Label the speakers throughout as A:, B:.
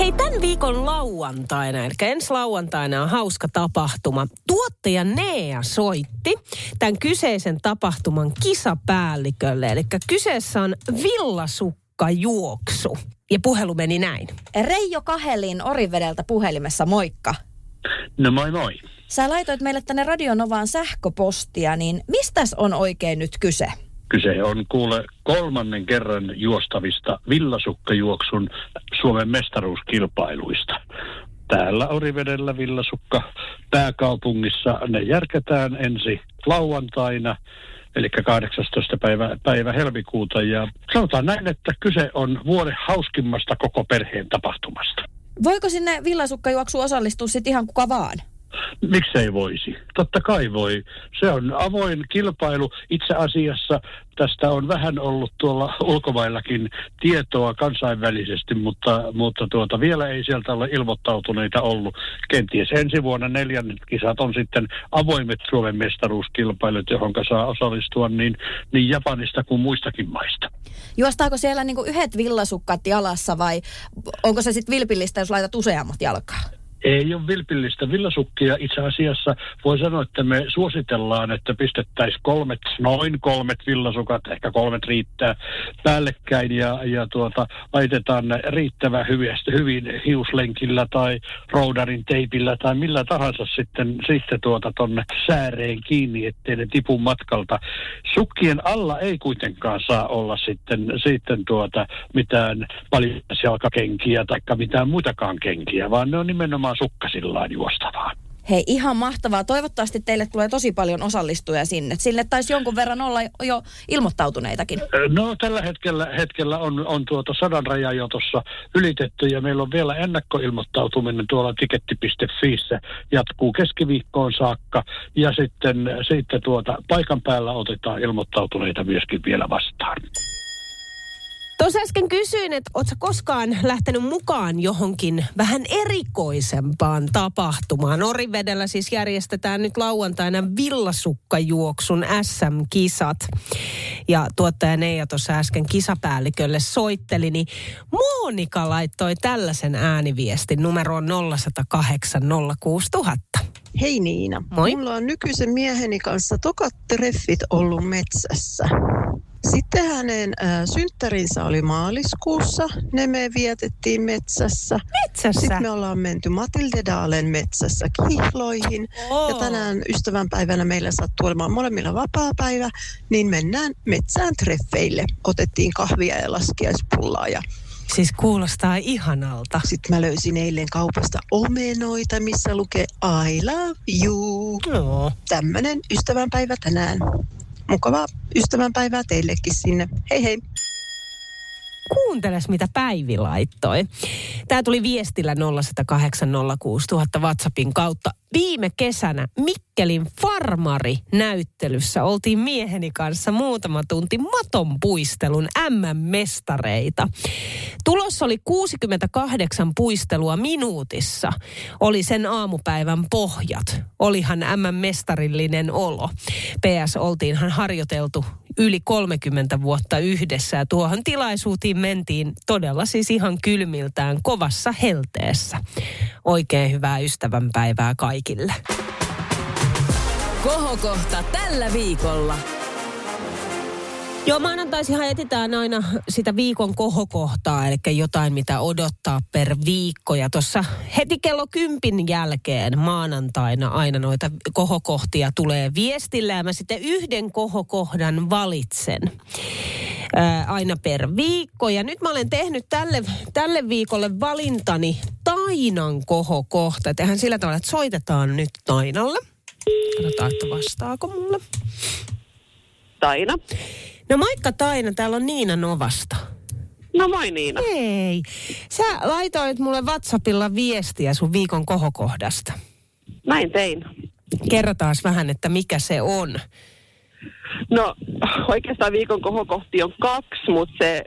A: Hei, tämän viikon lauantaina, eli ensi lauantaina on hauska tapahtuma. Tuottaja Nea soitti tämän kyseisen tapahtuman kisapäällikölle. Eli kyseessä on villasukkajuoksu. Ja puhelu meni näin.
B: Reijo Kahelin Orivedeltä puhelimessa, moikka.
C: No moi moi.
B: Sä laitoit meille tänne Radionovaan sähköpostia, niin mistäs on oikein nyt kyse?
C: Kyse on kuule kolmannen kerran juostavista villasukkajuoksun Suomen mestaruuskilpailuista. Täällä Orivedellä villasukka pääkaupungissa ne järketään ensi lauantaina, eli 18. päivä, päivä helmikuuta. Ja sanotaan näin, että kyse on vuoden hauskimmasta koko perheen tapahtumasta.
B: Voiko sinne villasukkajuoksuun osallistua sitten ihan kuka vaan?
C: Miksei voisi? Totta kai voi. Se on avoin kilpailu. Itse asiassa tästä on vähän ollut tuolla ulkomaillakin tietoa kansainvälisesti, mutta, mutta tuota, vielä ei sieltä ole ilmoittautuneita ollut. Kenties ensi vuonna neljännet kisat on sitten avoimet Suomen mestaruuskilpailut, johon saa osallistua niin, niin Japanista kuin muistakin maista.
B: Juostaako siellä niinku yhdet villasukkat jalassa vai onko se sitten vilpillistä, jos laitat useammat jalkaa?
C: Ei ole vilpillistä villasukkia. Itse asiassa voi sanoa, että me suositellaan, että pistettäisiin kolmet, noin kolmet villasukat, ehkä kolmet riittää päällekkäin ja, ja tuota, laitetaan ne riittävän hyvin, hyvin hiuslenkillä tai roudarin teipillä tai millä tahansa sitten, sitten tuota tonne sääreen kiinni, ettei ne tipu matkalta. Sukkien alla ei kuitenkaan saa olla sitten, sitten tuota mitään paljon jalkakenkiä tai mitään muitakaan kenkiä, vaan ne on nimenomaan vaan sukkasillaan juostavaa.
B: Hei, ihan mahtavaa. Toivottavasti teille tulee tosi paljon osallistujia sinne. Sille taisi jonkun verran olla jo ilmoittautuneitakin.
C: No tällä hetkellä, hetkellä on, on tuota sadan raja jo tuossa ylitetty ja meillä on vielä ennakkoilmoittautuminen tuolla tiketti.fiissä jatkuu keskiviikkoon saakka ja sitten, sitten tuota, paikan päällä otetaan ilmoittautuneita myöskin vielä vastaan.
A: Tuossa äsken kysyin, että ootko koskaan lähtenyt mukaan johonkin vähän erikoisempaan tapahtumaan. Orivedellä siis järjestetään nyt lauantaina villasukkajuoksun SM-kisat. Ja tuottaja Neija tuossa äsken kisapäällikölle soitteli, niin Monika laittoi tällaisen ääniviestin numeroon 0108 06000.
D: Hei Niina.
A: Moi.
D: Mulla on nykyisen mieheni kanssa tokat treffit ollut metsässä. Sitten hänen äh, synttärinsä oli maaliskuussa. Ne me vietettiin metsässä.
A: Metsässä?
D: Sitten me ollaan menty Matilde Daalen metsässä kihloihin.
A: Oo.
D: Ja tänään ystävänpäivänä meillä sattuu olemaan molemmilla vapaa-päivä, niin mennään metsään treffeille. Otettiin kahvia ja laskiaispullaa ja
A: Siis kuulostaa ihanalta.
D: sitten mä löysin eilen kaupasta omenoita, missä lukee I love you.
A: No.
D: Tämmönen ystävänpäivä tänään. Mukavaa ystävänpäivää teillekin sinne. Hei hei!
A: Kuunteles, mitä Päivi laittoi. Tämä tuli viestillä 0806000 WhatsAppin kautta. Viime kesänä Mikkelin farmari-näyttelyssä oltiin mieheni kanssa muutama tunti maton puistelun M-mestareita. Tulos oli 68 puistelua minuutissa. Oli sen aamupäivän pohjat. Olihan M-mestarillinen olo. PS oltiinhan harjoiteltu yli 30 vuotta yhdessä ja tuohon tilaisuutiin mentiin todella siis ihan kylmiltään kovassa helteessä. Oikein hyvää ystävänpäivää kaikille.
E: Kohokohta tällä viikolla.
A: Joo, maanantaisihan etsitään aina sitä viikon kohokohtaa, eli jotain, mitä odottaa per viikko. Ja tuossa heti kello kympin jälkeen maanantaina aina noita kohokohtia tulee viestillä, ja mä sitten yhden kohokohdan valitsen ää, aina per viikko. Ja nyt mä olen tehnyt tälle, tälle viikolle valintani Tainan kohokohta. Tehän sillä tavalla, että soitetaan nyt Tainalle. Katsotaan, että vastaako mulle.
F: Taina.
A: No moikka Taina, täällä on Niina Novasta.
F: No moi Niina.
A: Hei, sä laitoit mulle WhatsAppilla viestiä sun viikon kohokohdasta.
F: Näin tein.
A: Kerrotaan vähän, että mikä se on.
F: No oikeastaan viikon kohokohti on kaksi, mutta se,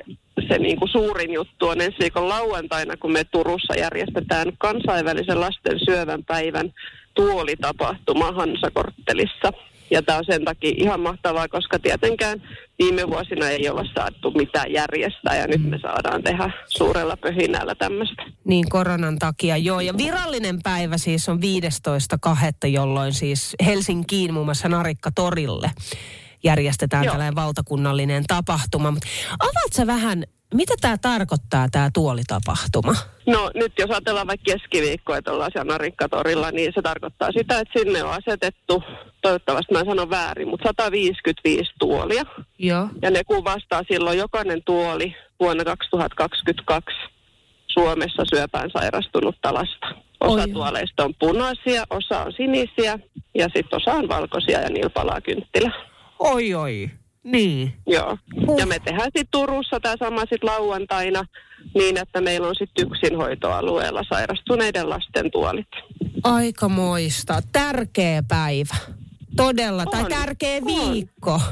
F: se niin kuin suurin juttu on ensi viikon lauantaina, kun me Turussa järjestetään kansainvälisen lasten syövän päivän tuolitapahtuma Hansakorttelissa. Ja tämä on sen takia ihan mahtavaa, koska tietenkään viime vuosina ei olla saatu mitään järjestää ja nyt me saadaan tehdä suurella pöhinällä tämmöistä.
A: Niin koronan takia, joo. Ja virallinen päivä siis on 15.2., jolloin siis Helsinkiin muun muassa Narikka torille järjestetään
F: Joo.
A: tällainen valtakunnallinen tapahtuma. Mut Avaat sä vähän, mitä tämä tarkoittaa, tämä tuolitapahtuma?
F: No nyt jos ajatellaan vaikka keskiviikkoa, että ollaan siellä Narikkatorilla, niin se tarkoittaa sitä, että sinne on asetettu, toivottavasti mä en sano väärin, mutta 155 tuolia.
A: Joo.
F: Ja ne kuvastaa silloin jokainen tuoli vuonna 2022 Suomessa syöpään sairastunutta lasta. Osa
A: Oi.
F: tuoleista on punaisia, osa on sinisiä ja sitten osa on valkoisia ja niillä palaa kynttilä.
A: Oi, oi. Niin.
F: Joo.
A: Huh.
F: Ja me tehdään sitten Turussa tämä sama sitten lauantaina niin, että meillä on sitten yksinhoitoalueella sairastuneiden lasten tuolit.
A: Aikamoista. Tärkeä päivä. Todella. Tai
F: On,
A: tärkeä
F: on.
A: viikko.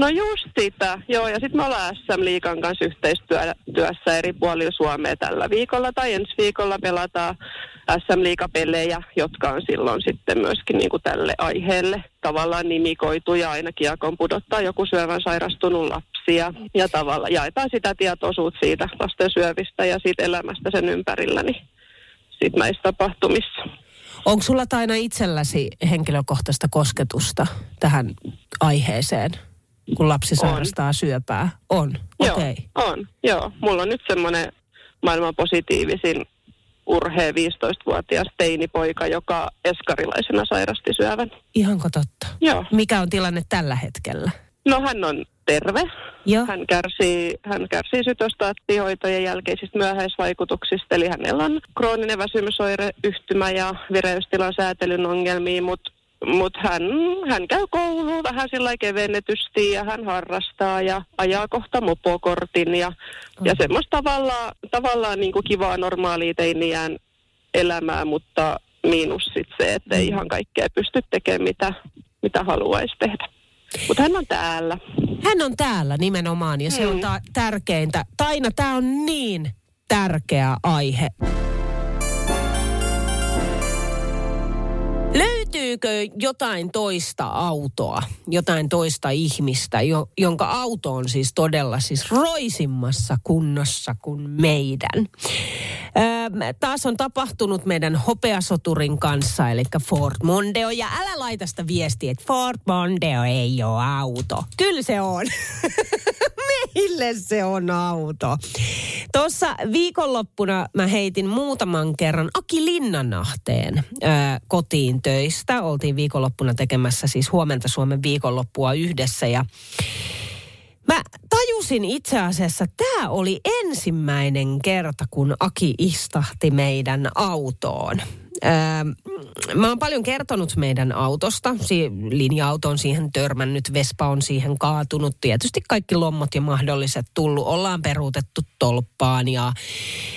F: No just sitä, joo. Ja sitten me ollaan SM Liikan kanssa yhteistyössä eri puolilla Suomea tällä viikolla tai ensi viikolla pelataan SM Liikapelejä, jotka on silloin sitten myöskin niin kuin tälle aiheelle tavallaan nimikoitu ja ainakin jakon pudottaa joku syövän sairastunut lapsi ja, ja tavallaan jaetaan sitä tietoisuutta siitä lasten syövistä ja siitä elämästä sen ympärillä, niin sitten näissä tapahtumissa.
A: Onko sulla Taina itselläsi henkilökohtaista kosketusta tähän aiheeseen, kun lapsi
F: On.
A: sairastaa syöpää? On.
F: Joo,
A: Okei. Okay.
F: on. Joo, mulla on nyt semmoinen maailman positiivisin urhea 15-vuotias teinipoika, joka eskarilaisena sairasti syövän.
A: Ihanko totta?
F: Joo.
A: Mikä on tilanne tällä hetkellä?
F: No hän on terve.
A: Joo.
F: Hän kärsii, hän kärsii sytostaattihoitojen jälkeisistä myöhäisvaikutuksista, eli hänellä on krooninen väsymysoireyhtymä ja vireystilan säätelyn ongelmia, mutta mut hän, hän käy kouluun vähän sillä kevennetysti ja hän harrastaa ja ajaa kohta mopokortin ja, ja semmoista tavallaan, tavallaan niin kuin kivaa normaalia teiniään elämää, mutta miinus sitten se, että ei ihan kaikkea pysty tekemään, mitä, mitä haluaisi tehdä. Mutta hän on täällä.
A: Hän on täällä nimenomaan ja se on
F: Mm.
A: ta- tärkeintä. Taina, tämä on niin tärkeä aihe. Löytyykö jotain toista autoa, jotain toista ihmistä, jo, jonka auto on siis todella siis roisimmassa kunnossa kuin meidän? Öö, taas on tapahtunut meidän hopeasoturin kanssa, eli Ford Mondeo. Ja älä laita sitä viestiä, että Ford Mondeo ei ole auto. Kyllä se on. Meille se on auto. Tuossa viikonloppuna mä heitin muutaman kerran Aki Linnanahteen ää, kotiin töistä. Oltiin viikonloppuna tekemässä siis huomenta Suomen viikonloppua yhdessä ja Mä tajusin itse asiassa, tämä oli ensimmäinen kerta, kun Aki istahti meidän autoon. Öö, mä oon paljon kertonut meidän autosta. Si- linja-auto on siihen törmännyt, Vespa on siihen kaatunut. Tietysti kaikki lommot ja mahdolliset tullut. Ollaan peruutettu tolppaan ja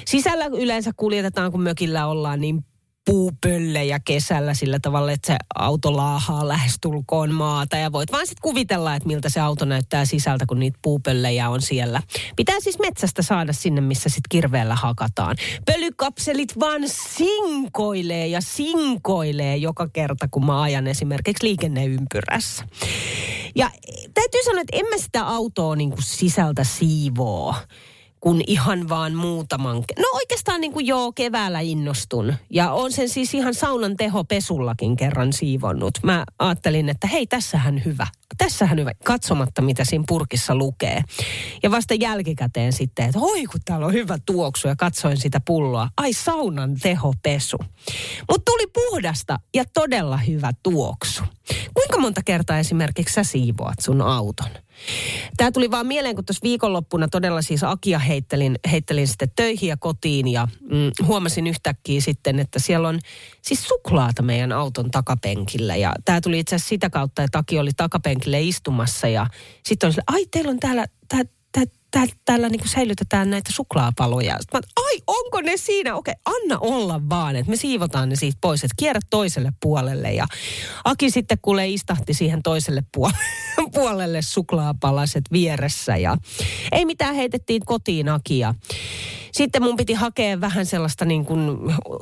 A: sisällä yleensä kuljetetaan, kun mökillä ollaan niin puupöllejä kesällä sillä tavalla, että se auto laahaa lähestulkoon maata ja voit vaan sitten kuvitella, että miltä se auto näyttää sisältä, kun niitä puupöllejä on siellä. Pitää siis metsästä saada sinne, missä sitten kirveellä hakataan. Pölykapselit vaan sinkoilee ja sinkoilee joka kerta, kun mä ajan esimerkiksi liikenneympyrässä. Ja täytyy sanoa, että en mä sitä autoa niin sisältä siivoo kun ihan vaan muutaman... No oikeastaan niin kuin joo, keväällä innostun. Ja on sen siis ihan saunan teho pesullakin kerran siivonnut. Mä ajattelin, että hei, tässähän hyvä. Tässähän hyvä, katsomatta mitä siinä purkissa lukee. Ja vasta jälkikäteen sitten, että oi kun täällä on hyvä tuoksu ja katsoin sitä pulloa. Ai saunan tehopesu. Mutta tuli puhdasta ja todella hyvä tuoksu. Kuinka monta kertaa esimerkiksi sä siivoat sun auton? Tämä tuli vaan mieleen, kun tuossa viikonloppuna todella siis Akia heittelin, heittelin sitten töihin ja kotiin ja mm, huomasin yhtäkkiä sitten, että siellä on siis suklaata meidän auton takapenkillä. Ja tämä tuli itse asiassa sitä kautta, että Aki oli takapenkille istumassa ja sitten on sille, ai teillä on täällä, tää, tää, tää, täällä niin kuin säilytetään näitä suklaapaloja. Sitten mä, ai, onko ne siinä? Okei, anna olla vaan, että me siivotaan ne siitä pois, että kierrä toiselle puolelle. Ja Aki sitten kuule istahti siihen toiselle puolelle, puolelle suklaapalaset vieressä ja ei mitään heitettiin kotiin Akia. Sitten mun piti hakea vähän sellaista niin kuin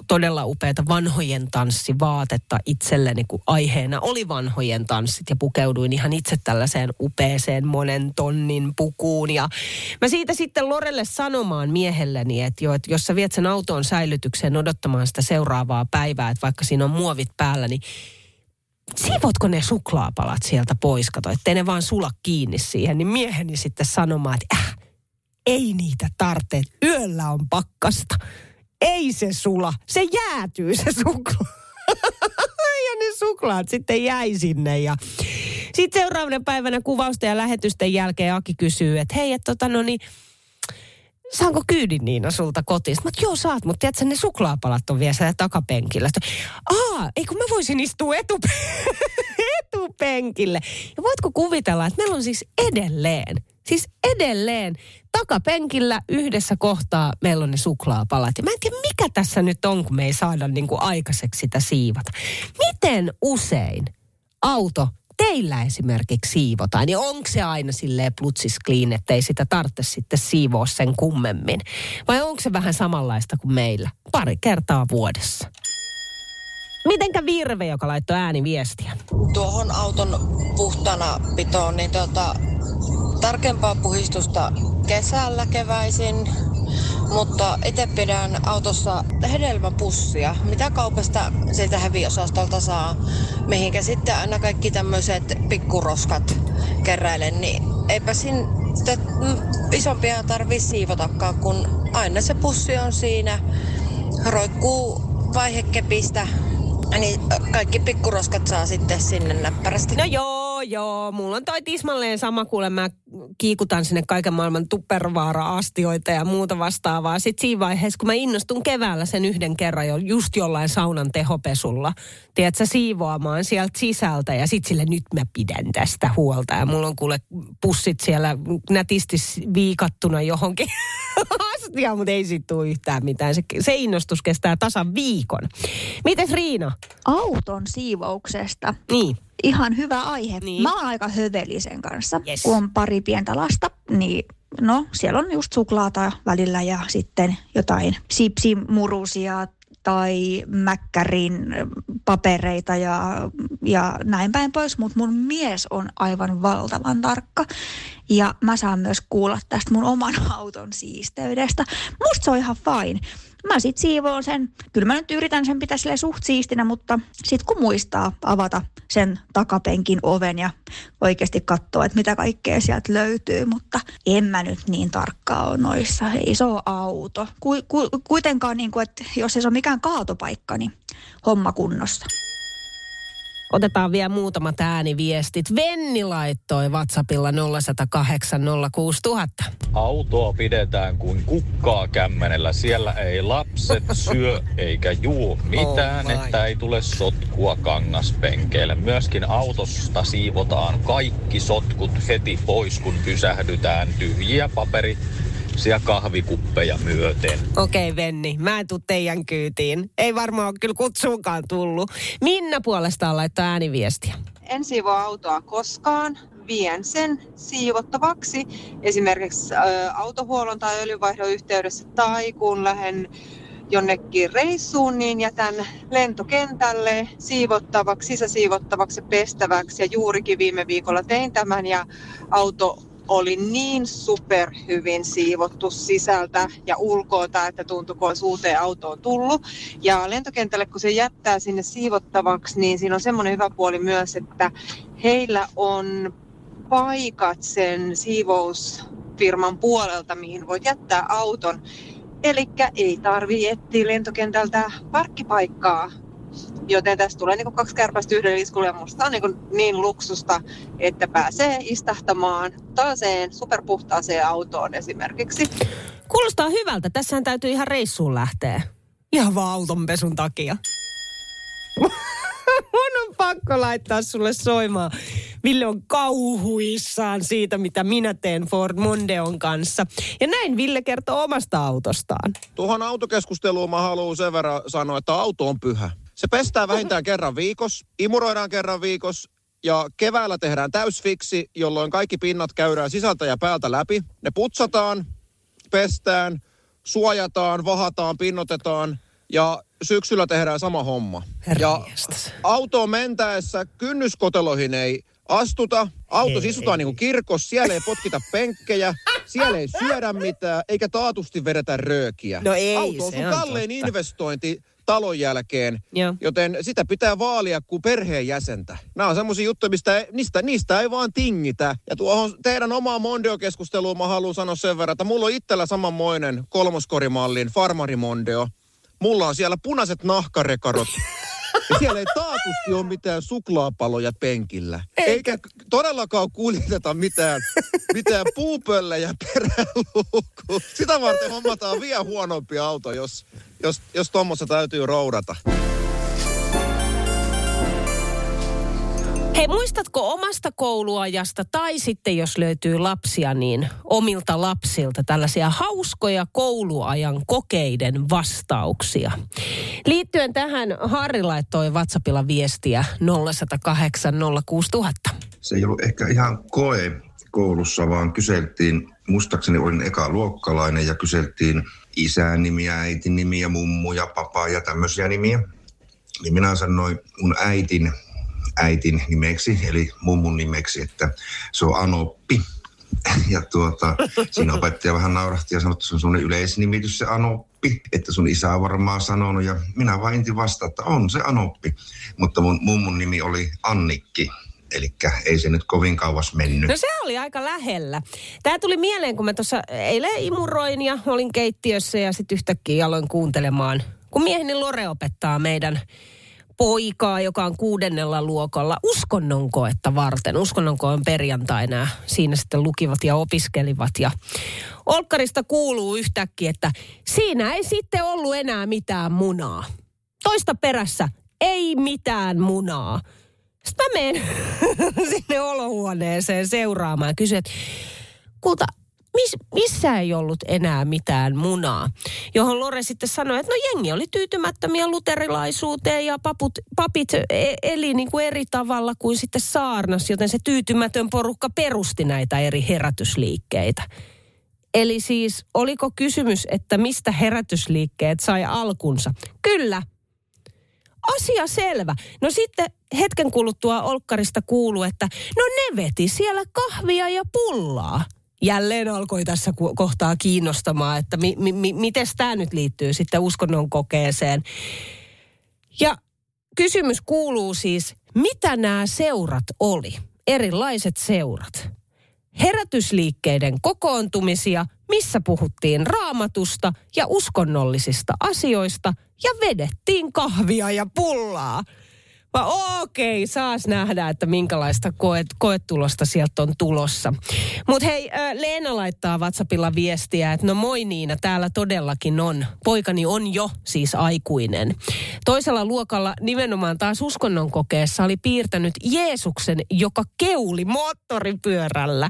A: todella upeata vanhojen tanssivaatetta itselleni, kun aiheena oli vanhojen tanssit ja pukeuduin ihan itse tällaiseen upeeseen monen tonnin pukuun. Ja mä siitä sitten Lorelle sanomaan miehelleni, että, jo, että jos sä viet sen autoon säilytykseen odottamaan sitä seuraavaa päivää, että vaikka siinä on muovit päällä, niin siivotko ne suklaapalat sieltä pois, kato, ettei ne vaan sula kiinni siihen, niin mieheni sitten sanomaan, että äh, ei niitä tarvitse, yöllä on pakkasta. Ei se sula, se jäätyy se suklaa. ja ne suklaat sitten jäi sinne ja sitten seuraavana päivänä kuvausta ja lähetysten jälkeen Aki kysyy, että hei, että tota no niin, saanko kyydin Niina sulta kotiin? Mä joo saat, mutta tiedätkö, ne suklaapalat on vielä siellä takapenkillä. Aa, ei kun mä voisin istua etupe- etupenkille. Ja voitko kuvitella, että meillä on siis edelleen, siis edelleen takapenkillä yhdessä kohtaa meillä on ne suklaapalat. Ja mä en tiedä, mikä tässä nyt on, kun me ei saada niin kuin aikaiseksi sitä siivata. Miten usein auto teillä esimerkiksi siivotaan, niin onko se aina silleen plutsis clean, että ei sitä tarvitse sitten siivoa sen kummemmin? Vai onko se vähän samanlaista kuin meillä? Pari kertaa vuodessa. Mitenkä Virve, joka laittoi ääniviestiä?
G: Tuohon auton puhtana pitoon, niin tota, tarkempaa puhistusta kesällä keväisin, mutta itse pidän autossa hedelmäpussia, mitä kaupasta siltä heviosastolta saa, mihinkä sitten aina kaikki tämmöiset pikkuroskat keräilen, niin eipä sitä isompia tarvii siivotakaan, kun aina se pussi on siinä, roikkuu vaihekepistä, niin kaikki pikkuroskat saa sitten sinne näppärästi.
A: No joo, joo. Mulla on toi tismalleen sama, kuule mä kiikutan sinne kaiken maailman tuppervaara-astioita ja muuta vastaavaa. Sitten siinä vaiheessa, kun mä innostun keväällä sen yhden kerran jo just jollain saunan tehopesulla, tiedätkö, siivoamaan sieltä sisältä ja sitten sille nyt mä pidän tästä huolta. Ja mulla on kuule pussit siellä nätisti viikattuna johonkin astiaan, mutta ei siitä tule yhtään mitään. Se, se innostus kestää tasan viikon. Miten Riina?
H: Auton siivouksesta.
A: Niin.
H: Ihan hyvä aihe.
A: Niin.
H: Mä oon aika hövelisen kanssa.
A: Yes.
H: Kun on pari pientä lasta, niin no siellä on just suklaata välillä ja sitten jotain sipsimurusia tai mäkkärin papereita ja, ja näin päin pois, mutta mun mies on aivan valtavan tarkka. Ja mä saan myös kuulla tästä mun oman auton siisteydestä. Musta se on ihan fine. Mä sit siivoon sen. Kyllä mä nyt yritän sen pitää sille suht siistinä, mutta sit kun muistaa avata sen takapenkin oven ja oikeasti katsoa, että mitä kaikkea sieltä löytyy, mutta en mä nyt niin tarkkaa ole noissa. Ei se ole auto. Ku, ku, kuitenkaan, niin kuin, että jos ei se ole mikään kaatopaikka, niin homma kunnossa.
A: Otetaan vielä muutamat ääniviestit. Venni laittoi WhatsAppilla 0108 06000.
I: Autoa pidetään kuin kukkaa kämmenellä. Siellä ei lapset syö eikä juo mitään,
A: Oh my.
I: että ei tule sotkua kangaspenkeille. Myöskin autosta siivotaan kaikki sotkut heti pois, kun pysähdytään tyhjiä paperisia kahvikuppeja myöten.
A: Okei, Venni, mä en tuu teidän kyytiin. Ei varmaan ole kyllä kutsuunkaan tullut. Minna puolestaan laittaa ääniviestiä.
J: En siivoa autoa koskaan. Vien sen siivottavaksi esimerkiksi ä, autohuollon tai öljynvaihdon yhteydessä tai kun lähden jonnekin reissuun, niin jätän lentokentälle siivottavaksi, sisäsiivottavaksi ja pestäväksi. Ja juurikin viime viikolla tein tämän ja auto oli niin super hyvin siivottu sisältä ja ulkoota, että tuntui, kun olisi uuteen autoon tullut. Ja lentokentälle, kun se jättää sinne siivottavaksi, niin siinä on semmoinen hyvä puoli myös, että heillä on paikat sen siivousfirman puolelta, mihin voit jättää auton. Eli ei tarvii etsiä lentokentältä parkkipaikkaa. Joten tästä tulee niin kaksi kärpästä yhden iskulla ja musta on niin, niin luksusta, että pääsee istahtamaan taaseen superpuhtaaseen autoon esimerkiksi.
A: Kuulostaa hyvältä. Tässähän täytyy ihan reissuun lähteä. Ihan vaan autonpesun takia. Mun on pakko laittaa sulle soimaan Ville on kauhuissaan siitä, mitä minä teen Ford Mondeon kanssa. Ja näin Ville kertoo omasta autostaan.
K: Tuohon autokeskusteluun mä haluan sen verran sanoa, että auto on pyhä. Se pestää vähintään kerran viikossa, imuroidaan kerran viikossa ja keväällä tehdään täysfiksi, jolloin kaikki pinnat käydään sisältä ja päältä läpi. Ne putsataan, pestään, suojataan, vahataan, pinnotetaan ja syksyllä tehdään sama homma. Ja autoon mentäessä kynnyskoteloihin ei astuta. Auto isutaan niin kuin kirkos, siellä ei potkita penkkejä, siellä ei syödä mitään, eikä taatusti vedetä röökiä.
A: No ei,
K: Auto on
A: se
K: sun
A: on
K: kallein
A: totta.
K: investointi talon jälkeen,
A: Joo.
K: joten sitä pitää vaalia kuin perheenjäsentä. Nämä on semmoisia juttuja, mistä ei, niistä, niistä ei vaan tingitä. Ja tuohon teidän omaan Mondeo-keskusteluun mä haluan sanoa sen verran, että mulla on itsellä samanmoinen kolmoskorimallin Farmari Mondeo. Mulla on siellä punaiset nahkarekarot. Siellä ei taatusti ole mitään suklaapaloja penkillä. Eikä k- todellakaan kuljeteta mitään, mitään puupöllejä peräluukkuun. Sitä varten hommataan vielä huonompi auto, jos, jos, jos tuommoista täytyy roudata.
A: Hei, muistatko omasta kouluajasta tai sitten jos löytyy lapsia, niin omilta lapsilta tällaisia hauskoja kouluajan kokeiden vastauksia? Liittyen tähän Harri laittoi WhatsAppilla viestiä 0108 06000.
L: Se ei ollut ehkä ihan koe koulussa, vaan kyseltiin, muistaakseni olin eka luokkalainen ja kyseltiin isän nimiä, äitin nimiä, mummuja, papaa ja tämmöisiä nimiä. Niin minä sanoin mun äitin, äitin nimeksi, eli mummun nimeksi, että se on Anoppi. Ja tuota, siinä opettaja vähän naurahti ja sanoi, että se on sun yleisnimitys se Anoppi, että sun isä on varmaan sanonut. Ja minä vain intin vastaan, että on se Anoppi. Mutta mun mummun nimi oli Annikki, eli ei se nyt kovin kauas mennyt.
A: No se oli aika lähellä. Tämä tuli mieleen, kun mä tuossa eilen imuroin ja olin keittiössä ja sitten yhtäkkiä aloin kuuntelemaan, kun mieheni Lore opettaa meidän poikaa, joka on kuudennella luokalla uskonnon koetta varten. Uskonnon koe on perjantaina ja siinä sitten lukivat ja opiskelivat. Ja Olkkarista kuuluu yhtäkkiä, että siinä ei sitten ollut enää mitään munaa. Toista perässä ei mitään munaa. Sitten mä menen sinne olohuoneeseen seuraamaan ja kysyn, että kulta, miss, missä ei ollut enää mitään munaa? Johon Lore sitten sanoi, että no jengi oli tyytymättömiä luterilaisuuteen ja paput, papit e- eli niin kuin eri tavalla kuin sitten saarnas, joten se tyytymätön porukka perusti näitä eri herätysliikkeitä. Eli siis oliko kysymys, että mistä herätysliikkeet sai alkunsa? Kyllä, asia selvä. No sitten hetken kuluttua Olkkarista kuuluu, että no ne veti siellä kahvia ja pullaa. Jälleen alkoi tässä kohtaa kiinnostamaan, että mi, mi, mi, miten tämä nyt liittyy sitten uskonnon kokeeseen. Ja kysymys kuuluu siis, mitä nämä seurat oli? Erilaiset seurat. Herätysliikkeiden kokoontumisia, missä puhuttiin raamatusta ja uskonnollisista asioista ja vedettiin kahvia ja pullaa. Vai okei, saas nähdä, että minkälaista koet, koetulosta sieltä on tulossa. Mutta hei, Leena laittaa WhatsAppilla viestiä, että no moi Niina, täällä todellakin on. Poikani on jo siis aikuinen. Toisella luokalla nimenomaan taas uskonnon kokeessa oli piirtänyt Jeesuksen, joka keuli moottoripyörällä.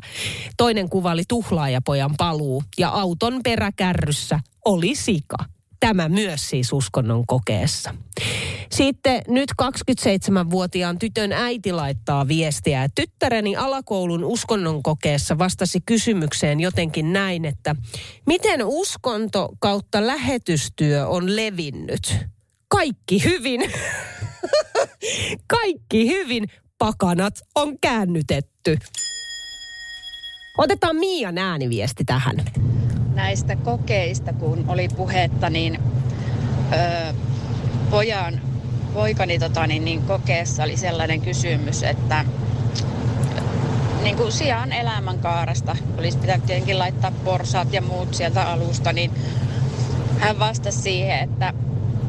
A: Toinen kuva oli tuhlaajapojan paluu ja auton peräkärryssä oli sika. Tämä myös siis uskonnon kokeessa. Sitten nyt 27-vuotiaan tytön äiti laittaa viestiä, tyttäreni alakoulun uskonnon kokeessa vastasi kysymykseen jotenkin näin, että miten uskonto kautta lähetystyö on levinnyt? Kaikki hyvin. Kaikki hyvin. Pakanat on käännytetty. Otetaan Miian ääniviesti tähän.
M: Näistä kokeista, kun oli puhetta, niin öö, pojan, poikani tota, niin, niin kokeessa oli sellainen kysymys, että niin kuin sijaan elämänkaaresta olisi pitänyt tietenkin laittaa porsaat ja muut sieltä alusta, niin hän vastasi siihen, että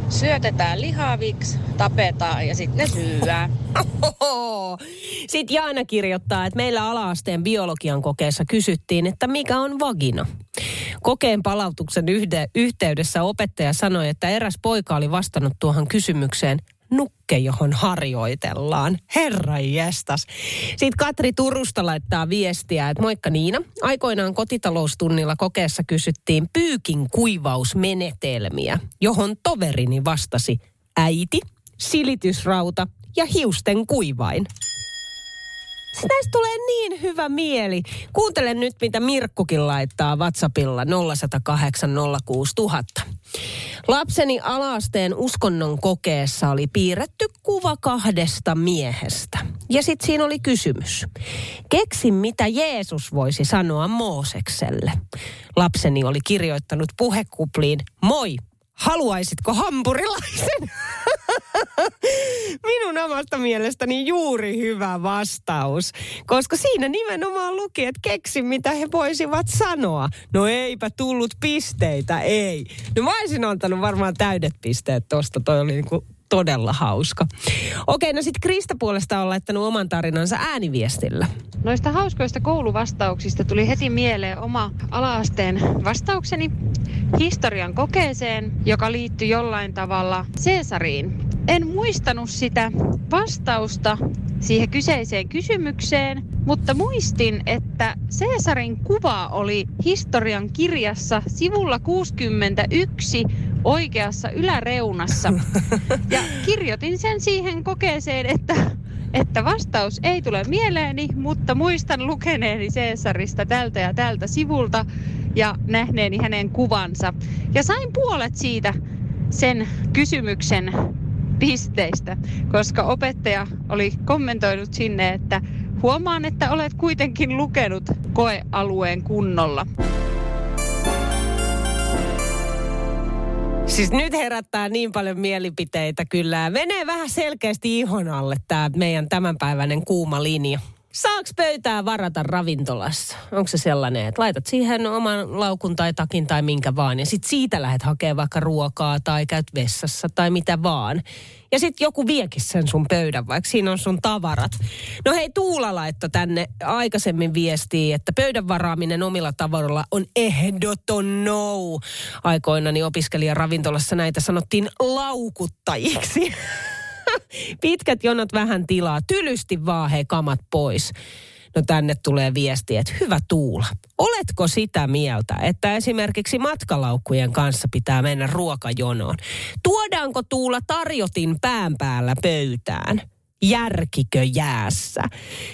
M: syötetään lihaviksi, tapetaan ja sitten ne syyää.
A: Oho. Sitten Jaana kirjoittaa, että meillä alaasteen biologian kokeessa kysyttiin, että mikä on vagina. Kokeen palautuksen yhde, yhteydessä opettaja sanoi, että eräs poika oli vastannut tuohon kysymykseen, nukke, johon harjoitellaan. Herra jestas. Sitten Katri Turusta laittaa viestiä, että moikka Niina. Aikoinaan kotitaloustunnilla kokeessa kysyttiin pyykin kuivausmenetelmiä, johon toverini vastasi äiti, silitysrauta ja hiusten kuivain. Näistä tulee niin hyvä mieli. Kuuntele nyt, mitä Mirkkukin laittaa WhatsAppilla 0108 06000. Lapseni alaasteen uskonnon kokeessa oli piirretty kuva kahdesta miehestä. Ja sitten siinä oli kysymys. Keksi, mitä Jeesus voisi sanoa Moosekselle. Lapseni oli kirjoittanut puhekupliin, moi, haluaisitko hampurilaisen? Minun omasta mielestäni juuri hyvä vastaus, koska siinä nimenomaan luki, että keksi mitä he voisivat sanoa. No eipä tullut pisteitä, ei. No mä olisin antanut varmaan täydet pisteet tosta, toi oli niinku todella hauska. Okei, no sitten Krista puolesta on laittanut oman tarinansa ääniviestillä.
N: Noista hauskoista kouluvastauksista tuli heti mieleen oma alaasteen vastaukseni historian kokeeseen, joka liittyi jollain tavalla Caesariin. En muistanut sitä vastausta siihen kyseiseen kysymykseen, mutta muistin, että Caesarin kuva oli historian kirjassa sivulla 61 oikeassa yläreunassa. Ja kirjoitin sen siihen kokeeseen, että, että vastaus ei tule mieleeni, mutta muistan lukeneeni Caesarista tältä ja tältä sivulta ja nähneeni hänen kuvansa. Ja sain puolet siitä sen kysymyksen pisteistä, koska opettaja oli kommentoinut sinne, että huomaan, että olet kuitenkin lukenut koealueen kunnolla.
A: Siis nyt herättää niin paljon mielipiteitä kyllä. Menee vähän selkeästi ihon alle tämä meidän tämänpäiväinen kuuma linja. Saaks pöytää varata ravintolassa? Onko se sellainen, että laitat siihen oman laukun tai takin tai minkä vaan ja sit siitä lähdet hakemaan vaikka ruokaa tai käyt vessassa tai mitä vaan. Ja sitten joku viekin sen sun pöydän, vaikka siinä on sun tavarat. No hei, Tuula laitto tänne aikaisemmin viestiä, että pöydän varaaminen omilla tavaroilla on ehdoton no. Aikoinani opiskelija ravintolassa näitä sanottiin laukuttajiksi. Pitkät jonot vähän tilaa. Tylysti vaan he kamat pois. No tänne tulee viesti, että hyvä Tuula, oletko sitä mieltä, että esimerkiksi matkalaukkujen kanssa pitää mennä ruokajonoon? Tuodaanko Tuula tarjotin pään päällä pöytään? Järkikö jäässä.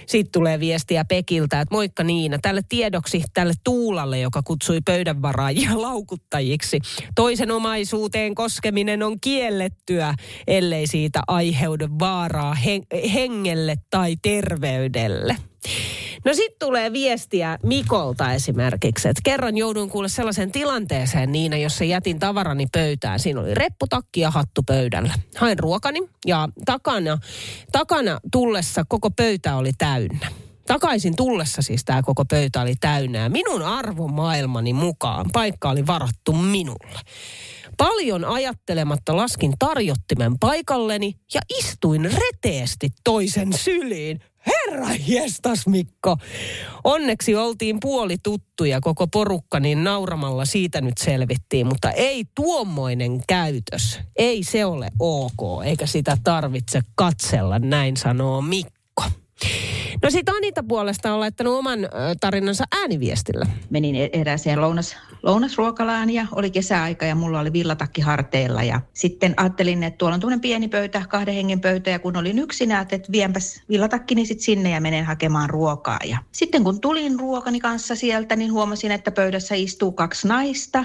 A: Sitten tulee viestiä Pekiltä, että moikka Niina, tälle tiedoksi tälle Tuulalle, joka kutsui pöydänvaraajia laukuttajiksi. Toisen omaisuuteen koskeminen on kiellettyä, ellei siitä aiheudu vaaraa hengelle tai terveydelle. No sitten tulee viestiä Mikolta esimerkiksi, että kerran jouduin kuulla sellaisen tilanteeseen Niina, jossa jätin tavarani pöytään. Siinä oli repputakki ja hattu pöydällä. Hain ruokani ja takana, takana tullessa koko pöytä oli täynnä. Takaisin tullessa siis tämä koko pöytä oli täynnä ja minun arvomaailmani mukaan paikka oli varattu minulle. Paljon ajattelematta laskin tarjottimen paikalleni ja istuin reteesti toisen syliin. Herra jestas Mikko. Onneksi oltiin puoli tuttuja koko porukka, niin nauramalla siitä nyt selvittiin. Mutta ei tuommoinen käytös, ei se ole ok, eikä sitä tarvitse katsella, näin sanoo Mikko. No sitten Anita puolesta on laittanut oman tarinansa ääniviestillä.
O: Menin e- erääseen lounas, lounasruokalaan ja oli kesäaika ja mulla oli villatakki harteilla. Ja sitten ajattelin, että tuolla on tuollainen pieni pöytä, kahden hengen pöytä ja kun olin yksin, että vienpäs villatakkini sitten sinne ja menen hakemaan ruokaa. Ja sitten kun tulin ruokani kanssa sieltä, niin huomasin, että pöydässä istuu kaksi naista,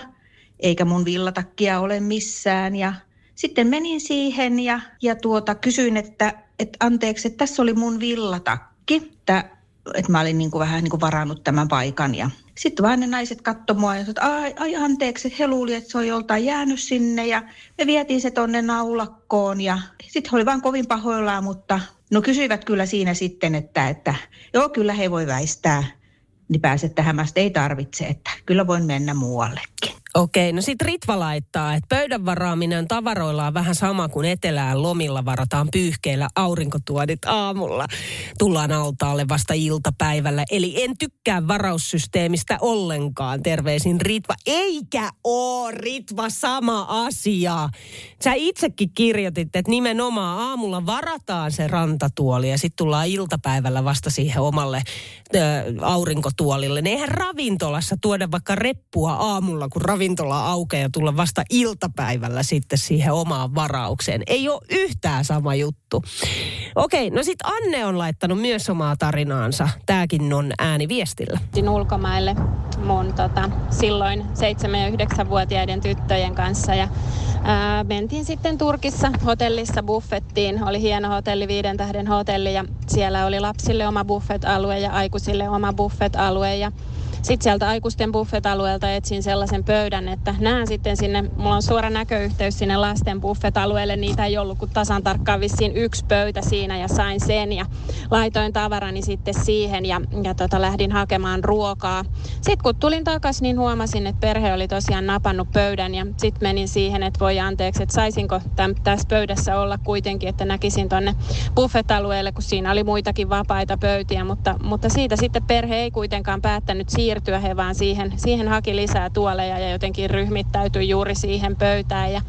O: eikä mun villatakkia ole missään. Ja sitten menin siihen ja, ja tuota, kysyin, että, että anteeksi, että tässä oli mun villatakki että, että mä olin niin kuin vähän niin kuin varannut tämän paikan. Ja sitten vaan ne naiset katsoivat mua ja sanoivat, että ai, ai anteeksi, he luulivat, että se on joltain jäänyt sinne. Ja me vietiin se tonne naulakkoon ja sitten oli vaan kovin pahoillaan, mutta no kysyivät kyllä siinä sitten, että, että joo kyllä he voi väistää niin pääset tähän, mä ei tarvitse, että kyllä voin mennä muuallekin.
A: Okei, no sit Ritva laittaa, että pöydän varaaminen tavaroilla on vähän sama kuin etelään lomilla varataan pyyhkeillä aurinkotuodit aamulla. Tullaan altaalle vasta iltapäivällä, eli en tykkää varaussysteemistä ollenkaan. Terveisin Ritva. Eikä oo Ritva sama asia. Sä itsekin kirjoitit, että nimenomaan aamulla varataan se rantatuoli ja sitten tullaan iltapäivällä vasta siihen omalle ö, aurinkotuolille. Ne eihän ravintolassa tuoda vaikka reppua aamulla, kun ravintola aukeaa ja tulla vasta iltapäivällä sitten siihen omaan varaukseen. Ei ole yhtään sama juttu. Okei, no sitten Anne on laittanut myös omaa tarinaansa. Tääkin on ääniviestillä.
P: Ulkomaille mun tota, silloin 7- ja 9-vuotiaiden tyttöjen kanssa ja ää, mentiin sitten Turkissa hotellissa buffettiin. Oli hieno hotelli, viiden tähden hotelli ja siellä oli lapsille oma buffet-alue ja aikuisille oma buffet-alue ja sitten sieltä aikuisten buffet-alueelta etsin sellaisen pöydän, että näen sitten sinne, mulla on suora näköyhteys sinne lasten buffet-alueelle, niitä ei ollut kuin tasan tarkkaan vissiin yksi pöytä siinä ja sain sen ja laitoin tavarani sitten siihen ja, ja tota, lähdin hakemaan ruokaa. Sitten kun tulin takaisin, niin huomasin, että perhe oli tosiaan napannut pöydän ja sitten menin siihen, että voi anteeksi, että saisinko täm, tässä pöydässä olla kuitenkin, että näkisin tonne buffet-alueelle, kun siinä oli muitakin vapaita pöytiä, mutta, mutta siitä sitten perhe ei kuitenkaan päättänyt siirtyä, he vaan siihen, siihen haki lisää tuoleja ja jotenkin ryhmittäytyi juuri siihen pöytään. Ja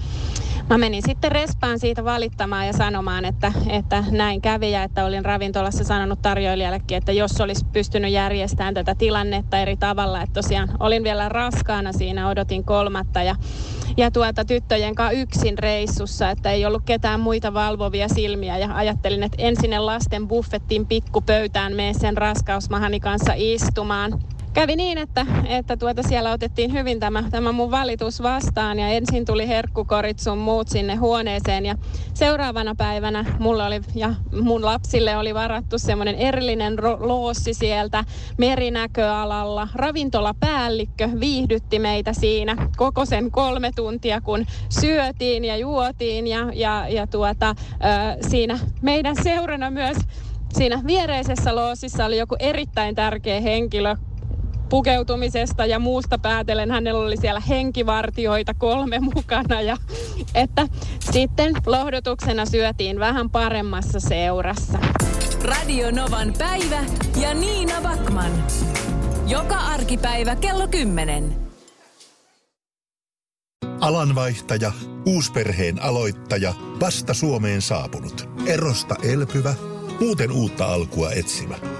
P: Mä menin sitten respaan siitä valittamaan ja sanomaan, että, että näin kävi ja että olin ravintolassa sanonut tarjoilijallekin, että jos olisi pystynyt järjestämään tätä tilannetta eri tavalla, että tosiaan olin vielä raskaana siinä, odotin kolmatta ja ja tuota tyttöjen kanssa yksin reissussa, että ei ollut ketään muita valvovia silmiä ja ajattelin, että ensin lasten buffettiin pikkupöytään mene sen raskausmahani kanssa istumaan kävi niin, että, että tuota siellä otettiin hyvin tämä, tämä mun valitus vastaan ja ensin tuli herkkukorit sun muut sinne huoneeseen ja seuraavana päivänä mulla oli ja mun lapsille oli varattu semmoinen erillinen ro- loossi sieltä merinäköalalla. Ravintolapäällikkö viihdytti meitä siinä koko sen kolme tuntia, kun syötiin ja juotiin ja, ja, ja tuota, ö, siinä meidän seurana myös siinä viereisessä loosissa oli joku erittäin tärkeä henkilö, pukeutumisesta ja muusta päätellen. Hänellä oli siellä henkivartioita kolme mukana ja että sitten lohdutuksena syötiin vähän paremmassa seurassa.
E: Radio Novan päivä ja Niina Backman. Joka arkipäivä kello 10.
Q: Alanvaihtaja, uusperheen aloittaja, vasta Suomeen saapunut, erosta elpyvä, muuten uutta alkua etsimä.